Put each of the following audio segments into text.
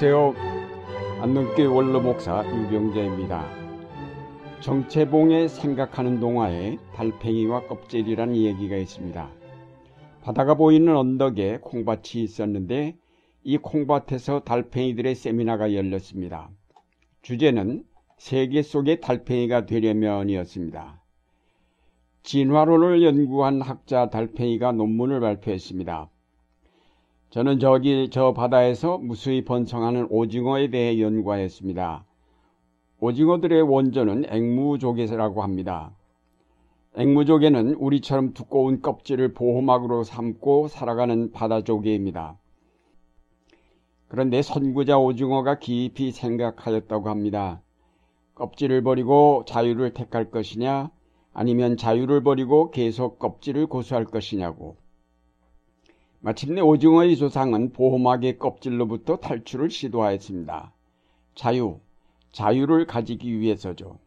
안녕하세요. 안동교회 원로 목사 유병재입니다. 정체봉에 생각하는 동화에 달팽이와 껍질이라는 얘기가 있습니다. 바다가 보이는 언덕에 콩밭이 있었는데 이 콩밭에서 달팽이들의 세미나가 열렸습니다. 주제는 세계 속의 달팽이가 되려면이었습니다. 진화론을 연구한 학자 달팽이가 논문을 발표했습니다. 저는 저기 저 바다에서 무수히 번성하는 오징어에 대해 연구하였습니다. 오징어들의 원조는 앵무조개라고 합니다. 앵무조개는 우리처럼 두꺼운 껍질을 보호막으로 삼고 살아가는 바다조개입니다. 그런데 선구자 오징어가 깊이 생각하였다고 합니다. 껍질을 버리고 자유를 택할 것이냐 아니면 자유를 버리고 계속 껍질을 고수할 것이냐고. 마침내 오징어의 조상은 보호막의 껍질로부터 탈출을 시도하였습니다. 자유, 자유를 가지기 위해서죠.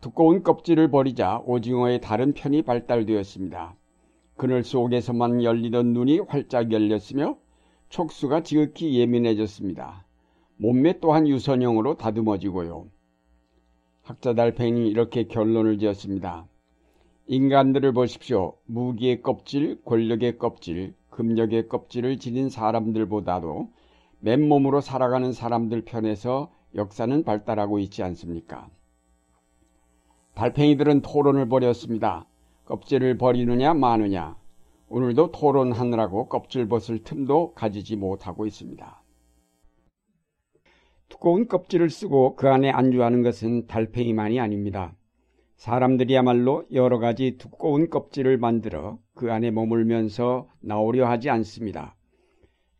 두꺼운 껍질을 버리자 오징어의 다른 편이 발달되었습니다. 그늘 속에서만 열리던 눈이 활짝 열렸으며 촉수가 지극히 예민해졌습니다. 몸매 또한 유선형으로 다듬어지고요. 학자 달팽이 이렇게 결론을 지었습니다. 인간들을 보십시오. 무기의 껍질, 권력의 껍질, 금력의 껍질을 지닌 사람들보다도 맨몸으로 살아가는 사람들 편에서 역사는 발달하고 있지 않습니까? 달팽이들은 토론을 벌였습니다. 껍질을 버리느냐 마느냐. 오늘도 토론하느라고 껍질 벗을 틈도 가지지 못하고 있습니다. 두꺼운 껍질을 쓰고 그 안에 안주하는 것은 달팽이만이 아닙니다. 사람들이야말로 여러 가지 두꺼운 껍질을 만들어 그 안에 머물면서 나오려 하지 않습니다.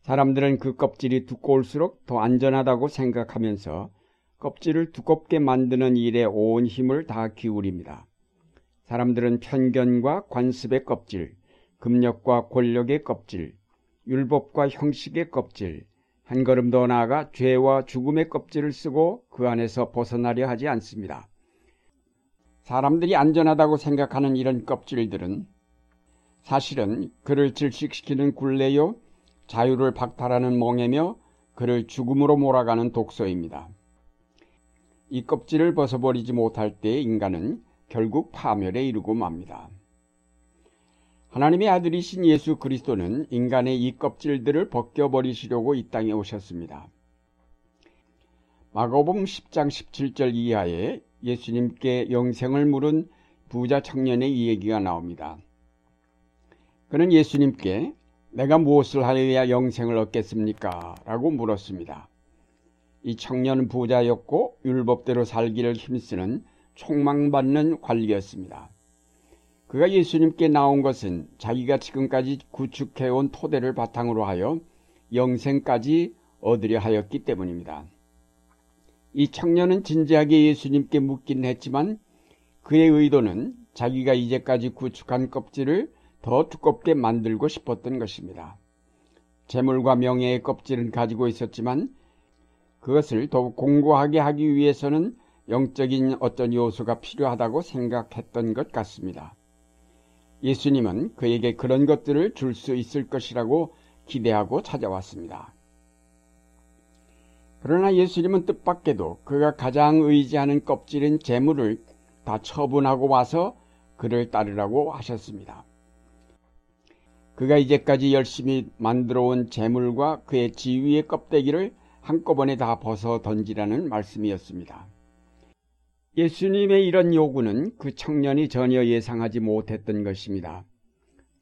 사람들은 그 껍질이 두꺼울수록 더 안전하다고 생각하면서 껍질을 두껍게 만드는 일에 온 힘을 다 기울입니다. 사람들은 편견과 관습의 껍질, 금력과 권력의 껍질, 율법과 형식의 껍질, 한 걸음 더 나아가 죄와 죽음의 껍질을 쓰고 그 안에서 벗어나려 하지 않습니다. 사람들이 안전하다고 생각하는 이런 껍질들은 사실은 그를 질식시키는 굴레요, 자유를 박탈하는 멍에며 그를 죽음으로 몰아가는 독소입니다. 이 껍질을 벗어버리지 못할 때 인간은 결국 파멸에 이르고 맙니다. 하나님의 아들이신 예수 그리스도는 인간의 이 껍질들을 벗겨버리시려고 이 땅에 오셨습니다. 마가복음 10장 17절 이하에 예수님께 영생을 물은 부자 청년의 이 얘기가 나옵니다. 그는 예수님께 내가 무엇을 하여야 영생을 얻겠습니까? 라고 물었습니다. 이 청년은 부자였고 율법대로 살기를 힘쓰는 총망받는 관리였습니다. 그가 예수님께 나온 것은 자기가 지금까지 구축해온 토대를 바탕으로 하여 영생까지 얻으려 하였기 때문입니다. 이 청년은 진지하게 예수님께 묻긴 했지만 그의 의도는 자기가 이제까지 구축한 껍질을 더 두껍게 만들고 싶었던 것입니다. 재물과 명예의 껍질은 가지고 있었지만 그것을 더욱 공고하게 하기 위해서는 영적인 어떤 요소가 필요하다고 생각했던 것 같습니다. 예수님은 그에게 그런 것들을 줄 수 있을 것이라고 기대하고 찾아왔습니다. 그러나 예수님은 뜻밖에도 그가 가장 의지하는 껍질인 재물을 다 처분하고 와서 그를 따르라고 하셨습니다. 그가 이제까지 열심히 만들어 온 재물과 그의 지위의 껍데기를 한꺼번에 다 벗어 던지라는 말씀이었습니다. 예수님의 이런 요구는 그 청년이 전혀 예상하지 못했던 것입니다.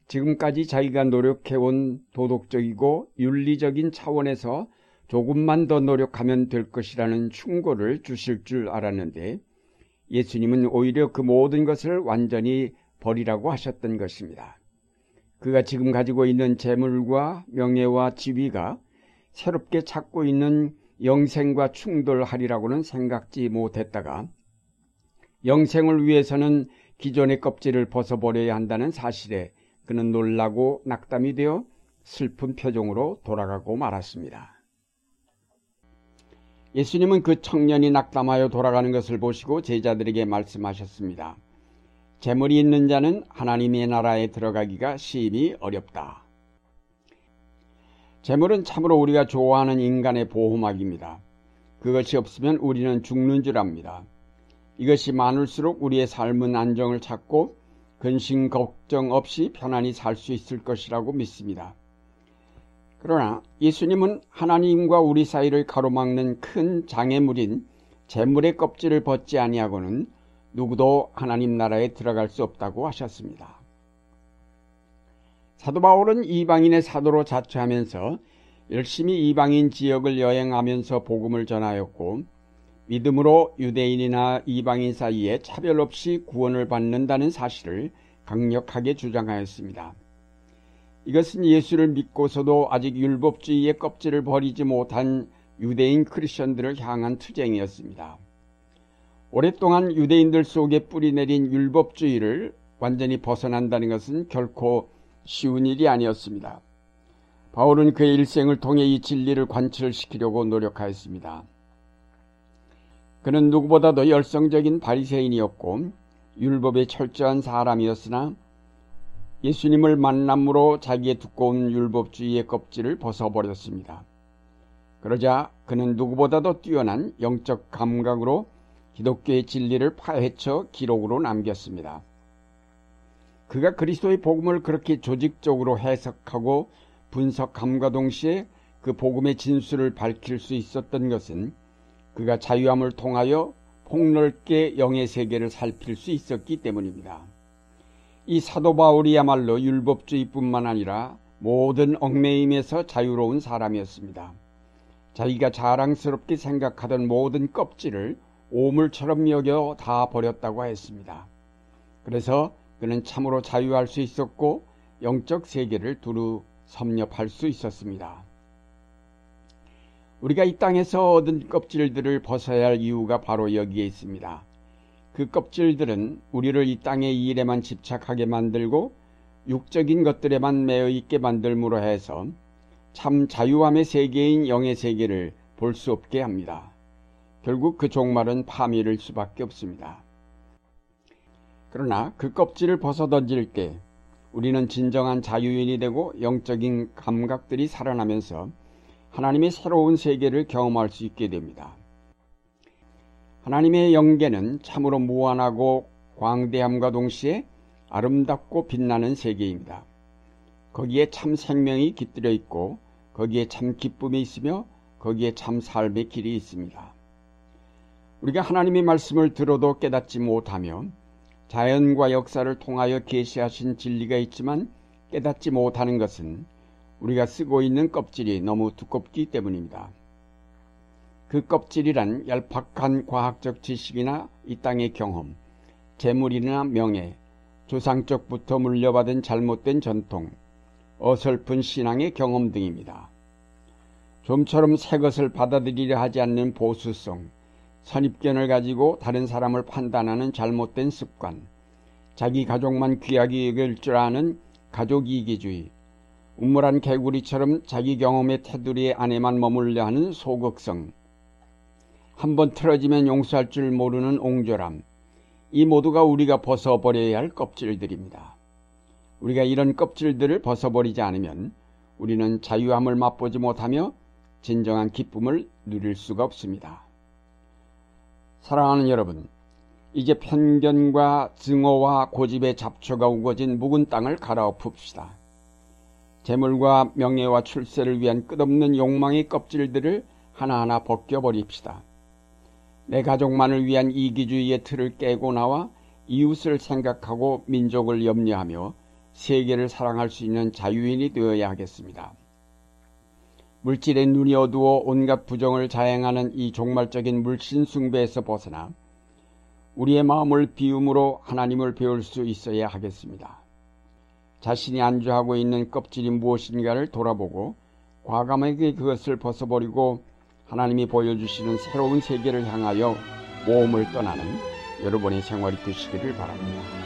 지금까지 자기가 노력해온 도덕적이고 윤리적인 차원에서 조금만 더 노력하면 될 것이라는 충고를 주실 줄 알았는데 예수님은 오히려 그 모든 것을 완전히 버리라고 하셨던 것입니다. 그가 지금 가지고 있는 재물과 명예와 지위가 새롭게 찾고 있는 영생과 충돌하리라고는 생각지 못했다가 영생을 위해서는 기존의 껍질을 벗어버려야 한다는 사실에 그는 놀라고 낙담이 되어 슬픈 표정으로 돌아가고 말았습니다. 예수님은 그 청년이 낙담하여 돌아가는 것을 보시고 제자들에게 말씀하셨습니다. 재물이 있는 자는 하나님의 나라에 들어가기가 심히 어렵다. 재물은 참으로 우리가 좋아하는 인간의 보호막입니다. 그것이 없으면 우리는 죽는 줄 압니다. 이것이 많을수록 우리의 삶은 안정을 찾고 근심 걱정 없이 편안히 살 수 있을 것이라고 믿습니다. 그러나 예수님은 하나님과 우리 사이를 가로막는 큰 장애물인 재물의 껍질을 벗지 아니하고는 누구도 하나님 나라에 들어갈 수 없다고 하셨습니다. 사도 바울은 이방인의 사도로 자처하면서 열심히 이방인 지역을 여행하면서 복음을 전하였고 믿음으로 유대인이나 이방인 사이에 차별 없이 구원을 받는다는 사실을 강력하게 주장하였습니다. 이것은 예수를 믿고서도 아직 율법주의의 껍질을 버리지 못한 유대인 크리스천들을 향한 투쟁이었습니다. 오랫동안 유대인들 속에 뿌리내린 율법주의를 완전히 벗어난다는 것은 결코 쉬운 일이 아니었습니다. 바울은 그의 일생을 통해 이 진리를 관철시키려고 노력하였습니다. 그는 누구보다도 열성적인 바리새인이었고 율법에 철저한 사람이었으나 예수님을 만남으로 자기의 두꺼운 율법주의의 껍질을 벗어버렸습니다. 그러자 그는 누구보다도 뛰어난 영적 감각으로 기독교의 진리를 파헤쳐 기록으로 남겼습니다. 그가 그리스도의 복음을 그렇게 조직적으로 해석하고 분석함과 동시에 그 복음의 진수를 밝힐 수 있었던 것은 그가 자유함을 통하여 폭넓게 영의 세계를 살필 수 있었기 때문입니다. 이 사도 바울이야말로 율법주의뿐만 아니라 모든 얽매임에서 자유로운 사람이었습니다. 자기가 자랑스럽게 생각하던 모든 껍질을 오물처럼 여겨 다 버렸다고 했습니다. 그래서 그는 참으로 자유할 수 있었고 영적 세계를 두루 섭렵할 수 있었습니다. 우리가 이 땅에서 얻은 껍질들을 벗어야 할 이유가 바로 여기에 있습니다. 그 껍질들은 우리를 이 땅의 일에만 집착하게 만들고 육적인 것들에만 매여 있게 만들므로 해서 참 자유함의 세계인 영의 세계를 볼 수 없게 합니다. 결국 그 종말은 파멸일 수밖에 없습니다. 그러나 그 껍질을 벗어 던질 때 우리는 진정한 자유인이 되고 영적인 감각들이 살아나면서 하나님의 새로운 세계를 경험할 수 있게 됩니다. 하나님의 영계는 참으로 무한하고 광대함과 동시에 아름답고 빛나는 세계입니다. 거기에 참 생명이 깃들여 있고 거기에 참 기쁨이 있으며 거기에 참 삶의 길이 있습니다. 우리가 하나님의 말씀을 들어도 깨닫지 못하며 자연과 역사를 통하여 계시하신 진리가 있지만 깨닫지 못하는 것은 우리가 쓰고 있는 껍질이 너무 두껍기 때문입니다. 그 껍질이란 얄팍한 과학적 지식이나 이 땅의 경험, 재물이나 명예, 조상적부터 물려받은 잘못된 전통, 어설픈 신앙의 경험 등입니다. 좀처럼 새 것을 받아들이려 하지 않는 보수성, 선입견을 가지고 다른 사람을 판단하는 잘못된 습관, 자기 가족만 귀하게 여길 줄 아는 가족 이기주의, 우물한 개구리처럼 자기 경험의 테두리 안에만 머물려 하는 소극성, 한번 틀어지면 용서할 줄 모르는 옹졸함, 이 모두가 우리가 벗어버려야 할 껍질들입니다. 우리가 이런 껍질들을 벗어버리지 않으면 우리는 자유함을 맛보지 못하며 진정한 기쁨을 누릴 수가 없습니다. 사랑하는 여러분, 이제 편견과 증오와 고집의 잡초가 우거진 묵은 땅을 갈아엎읍시다. 재물과 명예와 출세를 위한 끝없는 욕망의 껍질들을 하나하나 벗겨버립시다. 내 가족만을 위한 이기주의의 틀을 깨고 나와 이웃을 생각하고 민족을 염려하며 세계를 사랑할 수 있는 자유인이 되어야 하겠습니다. 물질의 눈이 어두워 온갖 부정을 자행하는 이 종말적인 물신 숭배에서 벗어나 우리의 마음을 비움으로 하나님을 배울 수 있어야 하겠습니다. 자신이 안주하고 있는 껍질이 무엇인가를 돌아보고 과감하게 그것을 벗어버리고 하나님이 보여주시는 새로운 세계를 향하여 모험을 떠나는 여러분의 생활이 되시기를 바랍니다.